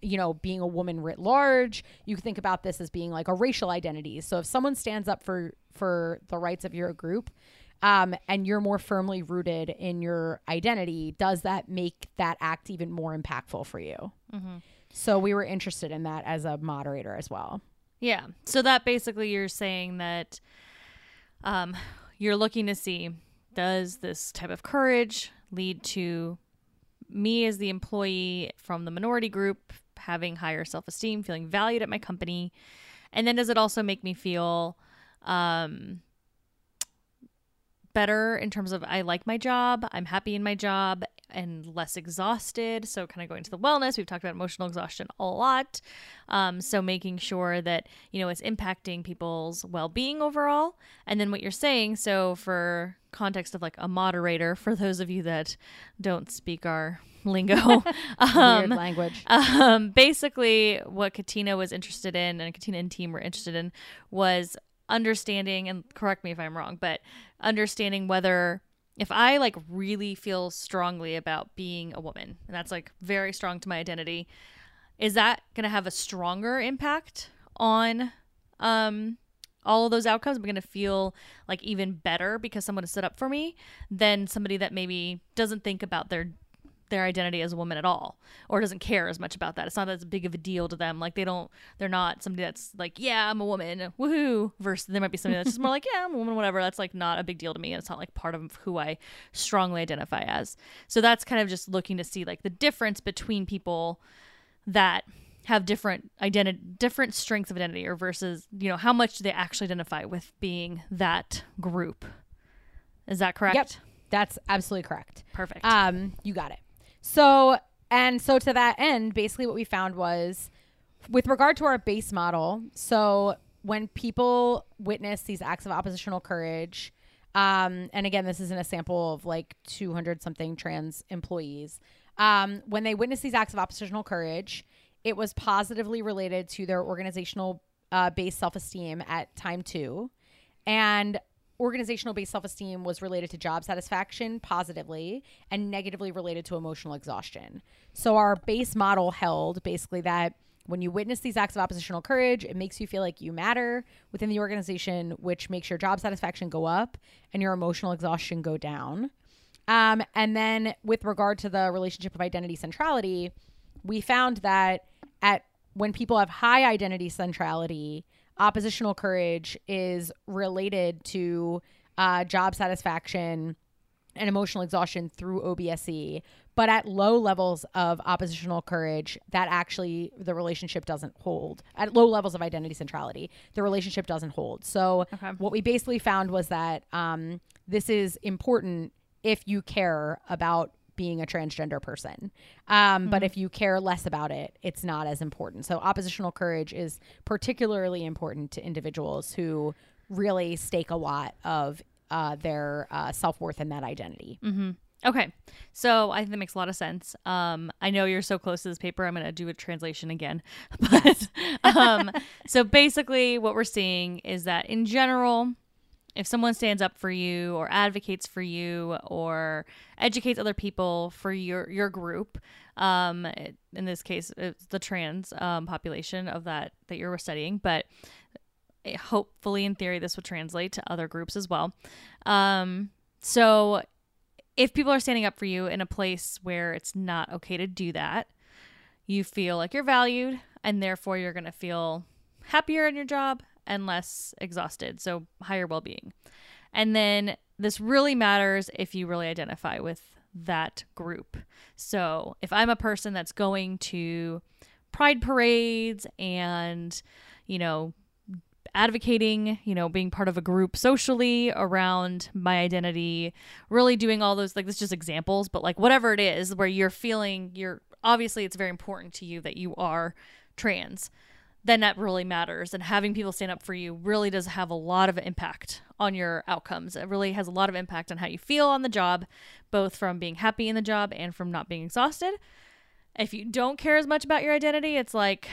you know, being a woman writ large. You think about this as being like a racial identity. So if someone stands up for for the rights of your group, um, and you're more firmly rooted in your identity, does that make that act even more impactful for you? So we were interested in that as a moderator as well. Yeah. So that basically you're saying that um, you're looking to see does this type of courage lead to me as the employee from the minority group having higher self esteem, feeling valued at my company? And then does it also make me feel um, better in terms of I like my job, I'm happy in my job, and less exhausted. So, kind of going to the wellness, we've talked about emotional exhaustion a lot. Um, so, making sure that, you know, it's impacting people's well being overall. And then what you're saying, so for context of like a moderator, for those of you that don't speak our lingo, um, language. um, basically, what Katina was interested in and Katina and team were interested in was understanding, and correct me if I'm wrong, but understanding whether if I like really feel strongly about being a woman, and that's like very strong to my identity, is that going to have a stronger impact on um all of those outcomes? I'm going to feel like even better because someone has stood up for me than somebody that maybe doesn't think about their their identity as a woman at all or doesn't care as much about that. It's not as big of a deal to them. Like they don't they're not somebody that's like, yeah, I'm a woman, woohoo. Versus there might be somebody that's just more like, yeah, I'm a woman, whatever. That's like not a big deal to me. And it's not like part of who I strongly identify as. So that's kind of just looking to see like the difference between people that have different identity different strengths of identity or versus, you know, how much do they actually identify with being that group. Is that correct? Yep. That's absolutely correct. Perfect. Um, you got it. So, and so to that end, basically what we found was with regard to our base model. So, when people witness these acts of oppositional courage, um, and again, this isn't a sample of like 200 something trans employees. Um, when they witness these acts of oppositional courage, it was positively related to their organizational uh, based self esteem at time two. And organizational based self esteem was related to job satisfaction positively and negatively related to emotional exhaustion. So our base model held basically that when you witness these acts of oppositional courage, it makes you feel like you matter within the organization, which makes your job satisfaction go up and your emotional exhaustion go down. Um, and then with regard to the relationship of identity centrality, we found that at when people have high identity centrality, oppositional courage is related to uh, job satisfaction and emotional exhaustion through OBSE. But at low levels of oppositional courage, that actually the relationship doesn't hold. At low levels of identity centrality, the relationship doesn't hold. So Okay. what we basically found was that um, this is important if you care about being a transgender person. Um, But if you care less about it, it's not as important. So oppositional courage is particularly important to individuals who really stake a lot of uh, their uh, self worth in that identity. Okay. So I think that makes a lot of sense. Um, I know you're so close to this paper. I'm going to do a translation again. But um, so basically, what we're seeing is that in general, if someone stands up for you or advocates for you or educates other people for your your group, um, in this case, it's the trans um, population of that that you're studying, but it- hopefully, in theory, this would translate to other groups as well. Um, so if people are standing up for you in a place where it's not okay to do that, you feel like you're valued and therefore you're going to feel happier in your job and less exhausted. So, higher well being. And then this really matters if you really identify with that group. So, if I'm a person that's going to pride parades and, you know, advocating, you know, being part of a group socially around my identity, really doing all those like this is just examples, but like whatever it is where you're feeling you're obviously it's very important to you that you are trans. Then that really matters and having people stand up for you really does have a lot of impact on your outcomes. It really has a lot of impact on how you feel on the job, both from being happy in the job and from not being exhausted. If you don't care as much about your identity, it's like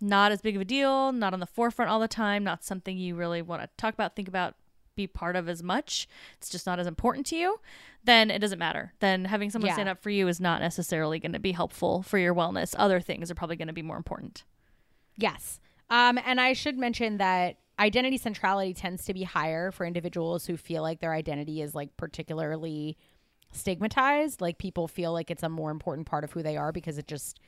not as big of a deal, not on the forefront all the time, not something you really want to talk about, think about, be part of as much. It's just not as important to you, then it doesn't matter. Then having someone Yeah. stand up for you is not necessarily going to be helpful for your wellness. Other things are probably going to be more important. Yes. Um, and I should mention that identity centrality tends to be higher for individuals who feel like their identity is like particularly stigmatized. Like people feel like it's a more important part of who they are because it just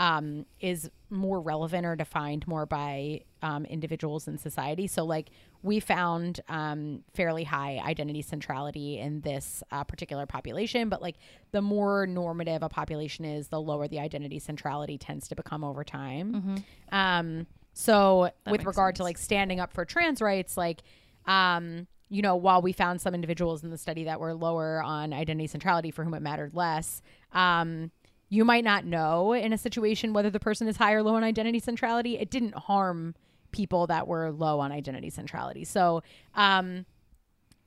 um, is more relevant or defined more by um, individuals in society. So, like, we found um, fairly high identity centrality in this uh, particular population, but like, the more normative a population is, the lower the identity centrality tends to become over time. Um, so, That with regard to like standing up for trans rights, like, um, you know, while we found some individuals in the study that were lower on identity centrality for whom it mattered less, um, you might not know in a situation whether the person is high or low on identity centrality. It didn't harm people that were low on identity centrality. So, um,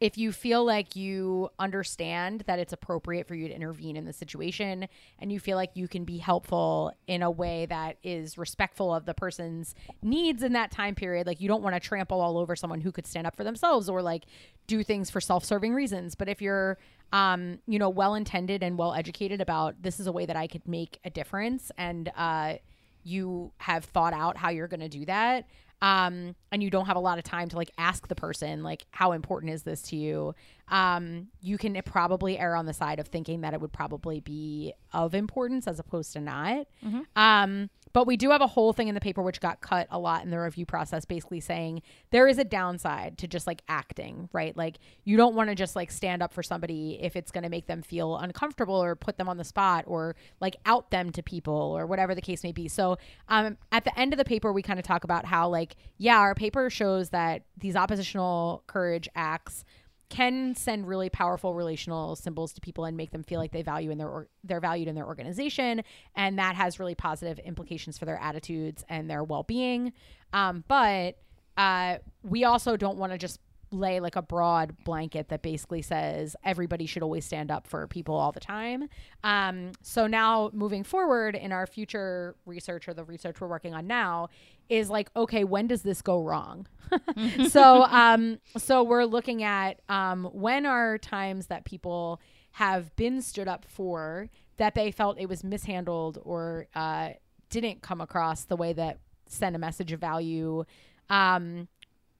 if you feel like you understand that it's appropriate for you to intervene in the situation and you feel like you can be helpful in a way that is respectful of the person's needs in that time period like you don't want to trample all over someone who could stand up for themselves or like do things for self-serving reasons. But if you're um, you know well intended and well educated about this is a way that I could make a difference and uh, you have thought out how you're going to do that um, and you don't have a lot of time to like ask the person like how important is this to you um, you can probably err on the side of thinking that it would probably be of importance as opposed to not Mm-hmm. um, but we do have a whole thing in the paper which got cut a lot in the review process basically saying there is a downside to just like acting right? Like you don't want to just like stand up for somebody if it's going to make them feel uncomfortable or put them on the spot or like out them to people or whatever the case may be. So um, at the end of the paper we kind of talk about how like yeah our paper shows that these oppositional courage acts can send really powerful relational symbols to people and make them feel like they value in their or, they're valued in their organization. And that has really positive implications for their attitudes and their well-being. Um, but uh, we also don't want to just lay like a broad blanket that basically says everybody should always stand up for people all the time. Um, so now moving forward in our future research or the research we're working on now is like okay when does this go wrong? So um so we're looking at um when are times that people have been stood up for that they felt it was mishandled or uh didn't come across the way that sent a message of value? Um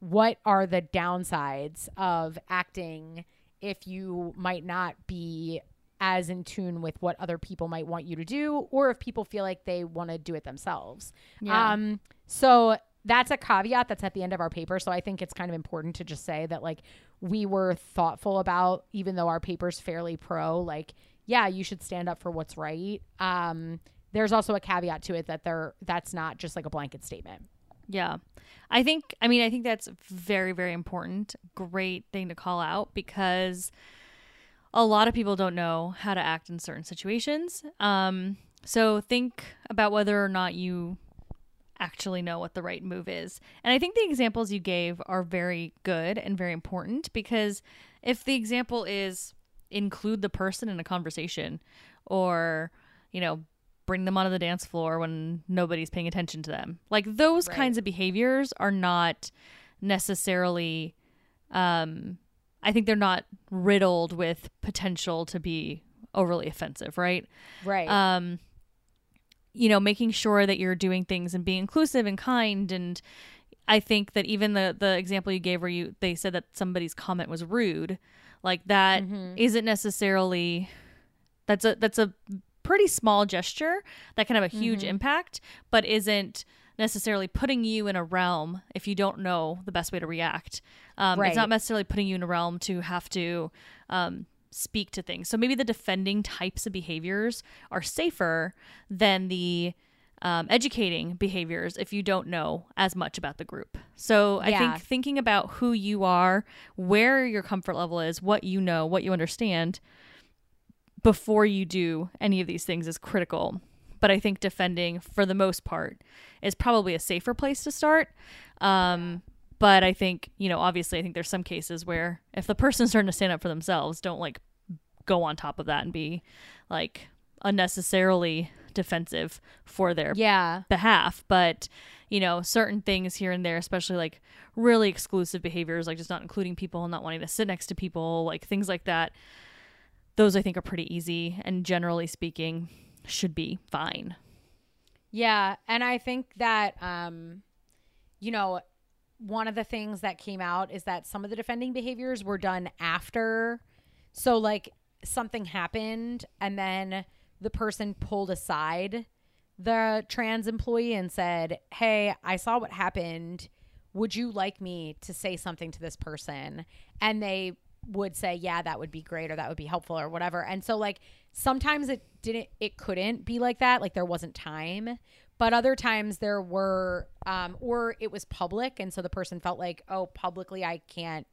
what are the downsides of acting if you might not be as in tune with what other people might want you to do or if people feel like they want to do it themselves? Yeah. um so that's a caveat that's at the end of our paper. So i think it's kind of important to just say that like we were thoughtful about even though our paper's fairly pro like yeah you should stand up for what's right. Um there's also a caveat to it that there that's not just like a blanket statement Yeah. I think, I mean, I think that's very, very important. Great thing to call out because a lot of people don't know how to act in certain situations. Um, so think about whether or not you actually know what the right move is. And I think the examples you gave are very good and very important because if the example is include the person in a conversation or, you know, bring them onto the dance floor when nobody's paying attention to them. Like those Right. kinds of behaviors are not necessarily um I think they're not riddled with potential to be overly offensive, right? right um you know making sure that you're doing things and being inclusive and kind and i think that even the the example you gave where you they said that somebody's comment was rude like that Mhm. not necessarily that's a that's a pretty small gesture that can have a huge Mhm. impact but isn't necessarily putting you in a realm if you don't know the best way to react um, it's not necessarily putting you in a realm to have to um, speak to things so maybe the defending types of behaviors are safer than the um, educating behaviors if you don't know as much about the group so i Yeah. think thinking about who you are where your comfort level is what you know what you understand before you do any of these things is critical. But I think defending, for the most part, is probably a safer place to start. Um, but I think, you know, obviously, I think there's some cases where if the person's starting to stand up for themselves, don't like go on top of that and be like unnecessarily defensive for their yeah behalf but you know certain things here and there especially like really exclusive behaviors like just not including people and not wanting to sit next to people like things like that those i think are pretty easy and generally speaking should be fine Yeah, and I think that um you know, one of the things that came out is that some of the defending behaviors were done after so like something happened and then the person pulled aside the trans employee and said, "Hey, I saw what happened. Would you like me to say something to this person?" And they would say, "Yeah, that would be great or that would be helpful or whatever." And so like sometimes it didn't it couldn't be like that, like there wasn't time. But other times there were um or it was public and so the person felt like, "Oh, publicly I can't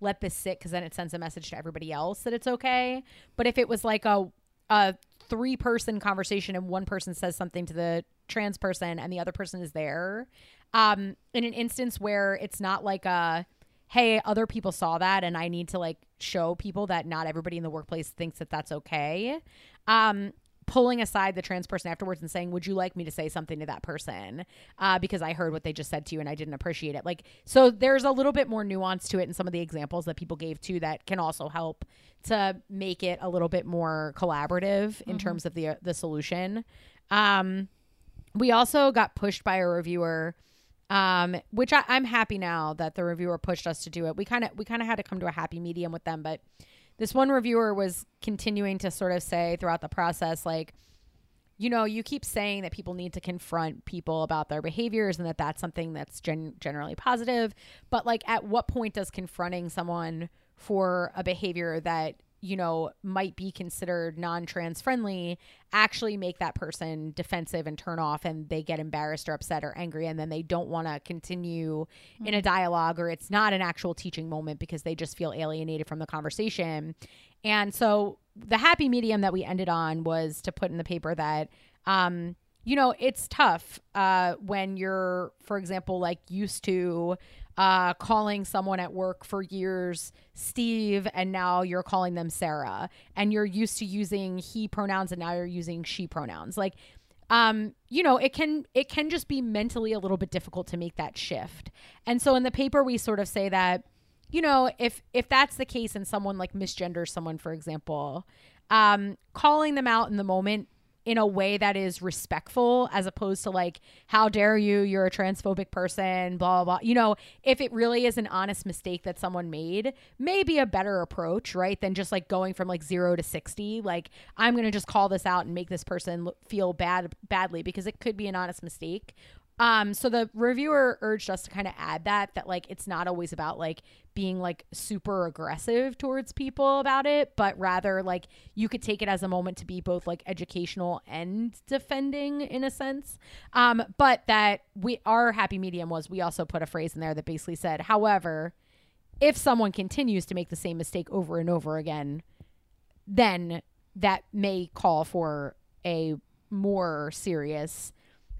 let this sit because then it sends a message to everybody else that it's okay. But if it was like a a three person conversation and one person says something to the trans person and the other person is there um in an instance where it's not like a hey other people saw that and i need to like show people that not everybody in the workplace thinks that that's okay. Um pulling aside the trans person afterwards and saying would you like me to say something to that person? Uh, because i heard what they just said to you and i didn't appreciate it. Like so there's a little bit more nuance to it in some of the examples that people gave too that can also help to make it a little bit more collaborative in terms of the the solution. Um we also got pushed by a reviewer um which I, i'm happy now that the reviewer pushed us to do it. We kind of we kind of had to come to a happy medium with them but this one reviewer was continuing to sort of say throughout the process like you know you keep saying that people need to confront people about their behaviors and that that's something that's gen- generally positive but like at what point does confronting someone for a behavior that you know might be considered non-trans friendly actually make that person defensive and turn off and they get embarrassed or upset or angry and then they don't want to continue in a dialogue or it's not an actual teaching moment because they just feel alienated from the conversation. And so the happy medium that we ended on was to put in the paper that um you know it's tough uh when you're for example like used to uh, calling someone at work for years Steve, and now you're calling them Sarah, and you're used to using he pronouns, and now you're using she pronouns. Like, um, you know, it can it can just be mentally a little bit difficult to make that shift. And so in the paper, we sort of say that, you know, if if that's the case, and someone like misgenders someone, for example, um, calling them out in the moment in a way that is respectful as opposed to like how dare you you're a transphobic person blah blah, blah. you know if it really is an honest mistake that someone made maybe a better approach right than just like going from like 0 to 60 like i'm going to just call this out and make this person feel bad badly because it could be an honest mistake um, so the reviewer urged us to kind of add that that like it's not always about like being like super aggressive towards people about it, but rather like you could take it as a moment to be both like educational and defending in a sense. Um, but that we our happy medium was we also put a phrase in there that basically said, however, if someone continues to make the same mistake over and over again, then that may call for a more serious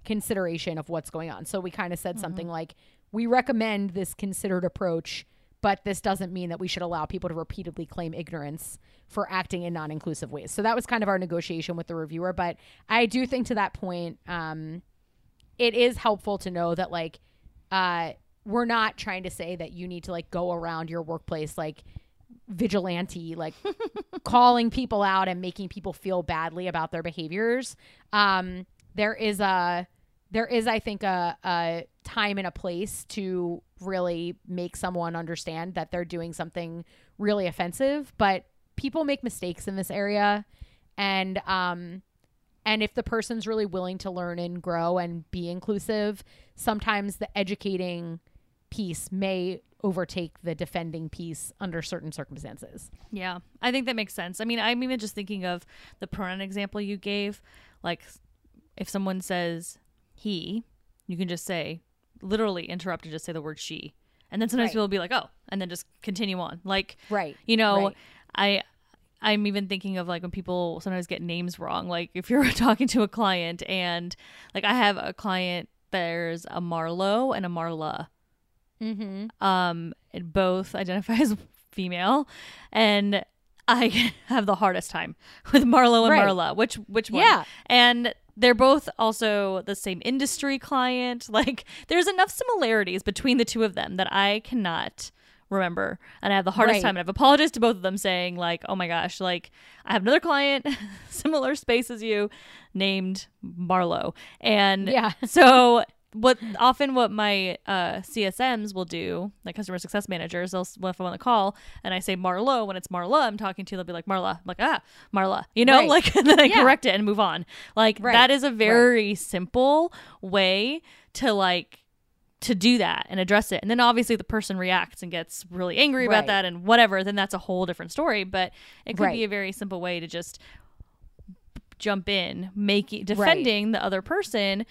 consideration of what's going on. So we kind of said something like, we recommend this considered approach, but this doesn't mean that we should allow people to repeatedly claim ignorance for acting in non inclusive ways. So that was kind of our negotiation with the reviewer. But I do think to that point, um, it is helpful to know that, like, uh, we're not trying to say that you need to like go around your workplace like vigilante like calling people out and making people feel badly about their behaviors um there is a there is i think a, a time and a place to really make someone understand that they're doing something really offensive but people make mistakes in this area and um and if the person's really willing to learn and grow and be inclusive sometimes the educating piece may overtake the defending piece under certain circumstances Yeah, I think that makes sense. I mean, I'm even just thinking of the pronoun example you gave. Like, if someone says he, you can just say, literally interrupt and just say the word she. And then sometimes Right. people will be like, oh, and then just continue on. Like, right you know, Right. I. I'm even thinking of like when people sometimes get names wrong. Like if you're talking to a client and like I have a client, there's a Marlowe and a Marla. mm-hmm um both identify as female and i have the hardest time with marlo and Right. marla which which one Yeah. and they're both also the same industry client like there's enough similarities between the two of them that i cannot remember and i have the hardest Right. time and i've apologized to both of them saying like oh my gosh like i have another client similar space as you named marlo and Yeah. so what often what my uh, CSMs will do, like customer success managers, they'll if I'm on the call and I say Marlo when it's Marla I'm talking to, they'll be like Marla, I'm like ah Marla, you know, Right. like and then I Yeah. correct it and move on. Like Right. that is a very simple way to like to do that and address it. And then obviously the person reacts and gets really angry about that and whatever, then that's a whole different story. But it could Right. be a very simple way to just jump in, making defending the other person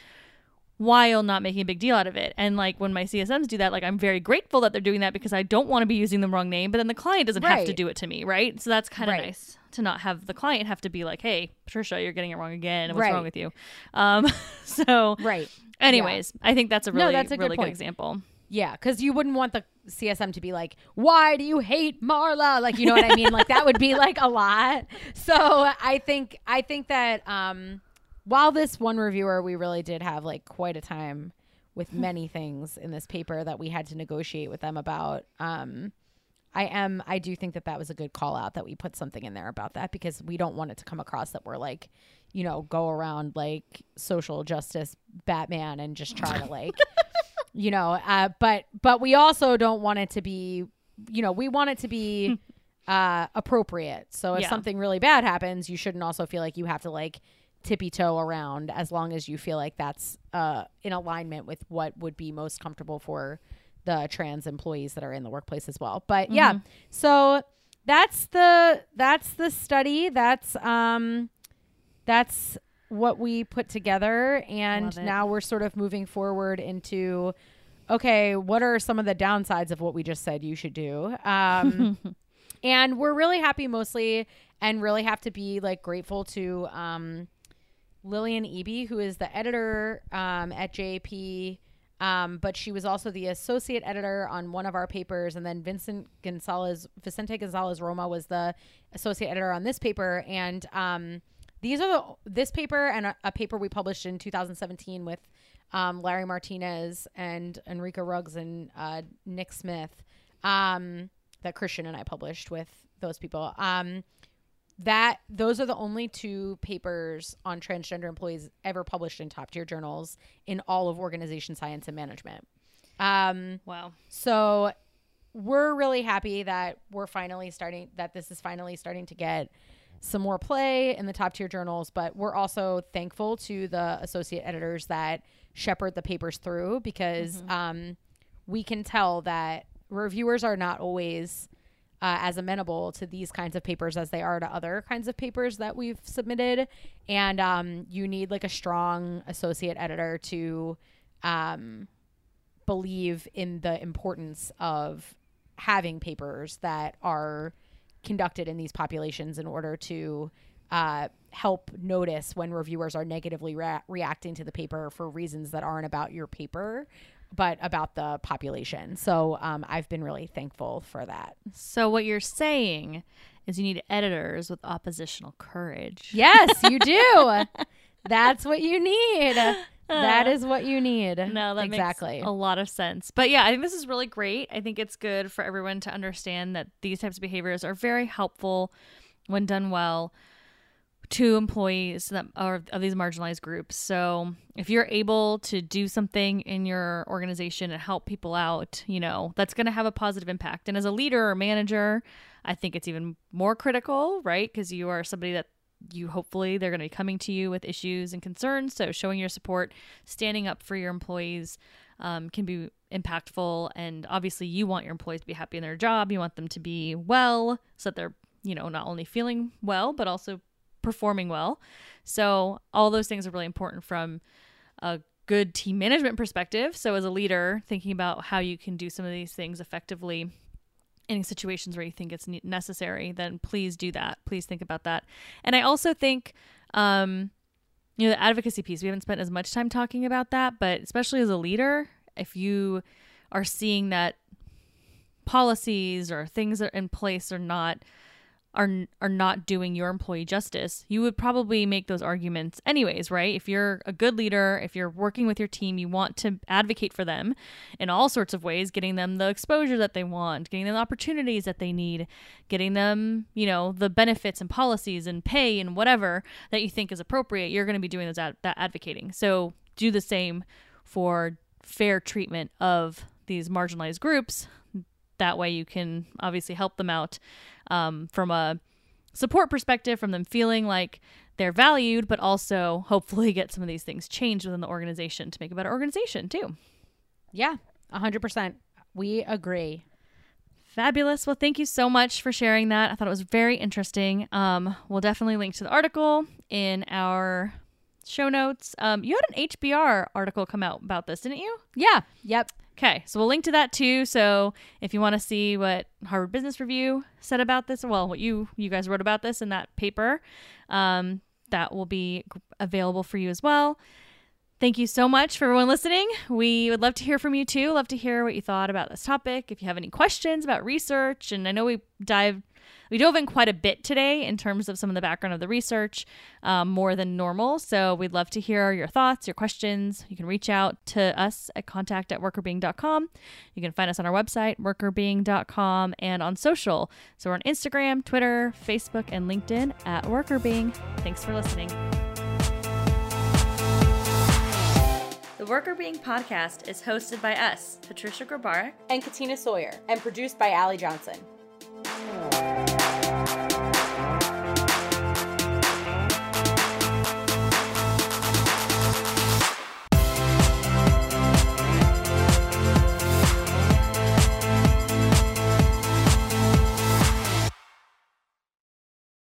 while not making a big deal out of it. And like when my CSMs do that, like I'm very grateful that they're doing that because I don't want to be using the wrong name, but then the client doesn't have to do it to me, right? So that's kind of Right. nice to not have the client have to be like, "Hey, Patricia, you're getting it wrong again. What's Right. wrong with you?" Um, so, Right. anyways, I think that's a No, really, that's a good really good point. example. Yeah, because you wouldn't want the CSM to be like, "Why do you hate Marla?" Like, you know what I mean? Like that would be like a lot. So I think I think that um, while this one reviewer, we really did have like quite a time with many things in this paper that we had to negotiate with them about. Um, I am I do think that that was a good call out that we put something in there about that because we don't want it to come across that we're like, you know, go around like social justice Batman and just try to like you know uh, but but we also don't want it to be you know we want it to be uh appropriate so if Yeah. something really bad happens you shouldn't also feel like you have to like tippy toe around as long as you feel like that's uh in alignment with what would be most comfortable for the trans employees that are in the workplace as well. But yeah so that's the that's the study. That's um that's what we put together. And now we're sort of moving forward into okay what are some of the downsides of what we just said you should do? Um and we're really happy mostly and really have to be like grateful to um lillian eby who is the editor um, at jp um, but she was also the associate editor on one of our papers and then vincent gonzalez vicente gonzalez roma was the associate editor on this paper and um, these are the this paper and a, a paper we published in 2017 with um, Larry Martinez and Enrica Ruggs and uh, Nick Smith um, that Christian and I published with those people. Um, that those are the only two papers on transgender employees ever published in top tier journals in all of organization science and management. Um, Wow. so we're really happy that we're finally starting that this is finally starting to get some more play in the top tier journals, but we're also thankful to the associate editors that shepherd the papers through because um, we can tell that reviewers are not always uh, as amenable to these kinds of papers as they are to other kinds of papers that we've submitted. And um, you need like a strong associate editor to um, believe in the importance of having papers that are conducted in these populations in order to uh, help notice when reviewers are negatively rea- reacting to the paper for reasons that aren't about your paper but about the population. So um, i've been really thankful for that. So what you're saying is you need editors with oppositional courage. yes you do. That's what you need. That is what you need. No, that exactly. makes a lot of sense. But yeah, I think this is really great. I think it's good for everyone to understand that these types of behaviors are very helpful when done well to employees that are of these marginalized groups. So if you're able to do something in your organization and help people out, you know, that's going to have a positive impact. And as a leader or manager, I think it's even more critical, right? Because you are somebody that you hopefully they're going to be coming to you with issues and concerns. So showing your support, standing up for your employees um, can be impactful. And obviously, you want your employees to be happy in their job. You want them to be well, so that they're you know not only feeling well but also performing well. So all those things are really important from a good team management perspective. So as a leader, thinking about how you can do some of these things effectively in situations where you think it's necessary, then please do that. Please think about that. And I also think, um, you know, the advocacy piece, we haven't spent as much time talking about that, but especially as a leader, if you are seeing that policies or things are in place are not are are not doing your employee justice, you would probably make those arguments anyways, right? If you're a good leader, if you're working with your team, you want to advocate for them in all sorts of ways, getting them the exposure that they want, getting them the opportunities that they need, getting them, you know, the benefits and policies and pay and whatever that you think is appropriate. You're going to be doing those ad- that advocating. So do the same for fair treatment of these marginalized groups that way you can obviously help them out um, from a support perspective from them feeling like they're valued but also hopefully get some of these things changed within the organization to make a better organization too yeah 100% we agree fabulous well thank you so much for sharing that i thought it was very interesting um, we'll definitely link to the article in our show notes. Um, you had an HBR article come out about this, didn't you? Yeah. Yep. Okay, so we'll link to that too. So if you want to see what Harvard Business Review said about this, well, what you you guys wrote about this in that paper, um, that will be available for you as well. Thank you so much for everyone listening. We would love to hear from you too. Love to hear what you thought about this topic. If you have any questions about research, and I know we dived we dove in quite a bit today in terms of some of the background of the research, um, more than normal. So we'd love to hear your thoughts, your questions. You can reach out to us at contact at workrbeeing.com. You can find us on our website, workrbeeing.com, and on social. So we're on Instagram, Twitter, Facebook, and LinkedIn at workrbeeing. Thanks for listening. The Workr Beeing podcast is hosted by us, Patricia Grabarek, And Katina Sawyer, and produced by Allie Johnson. Música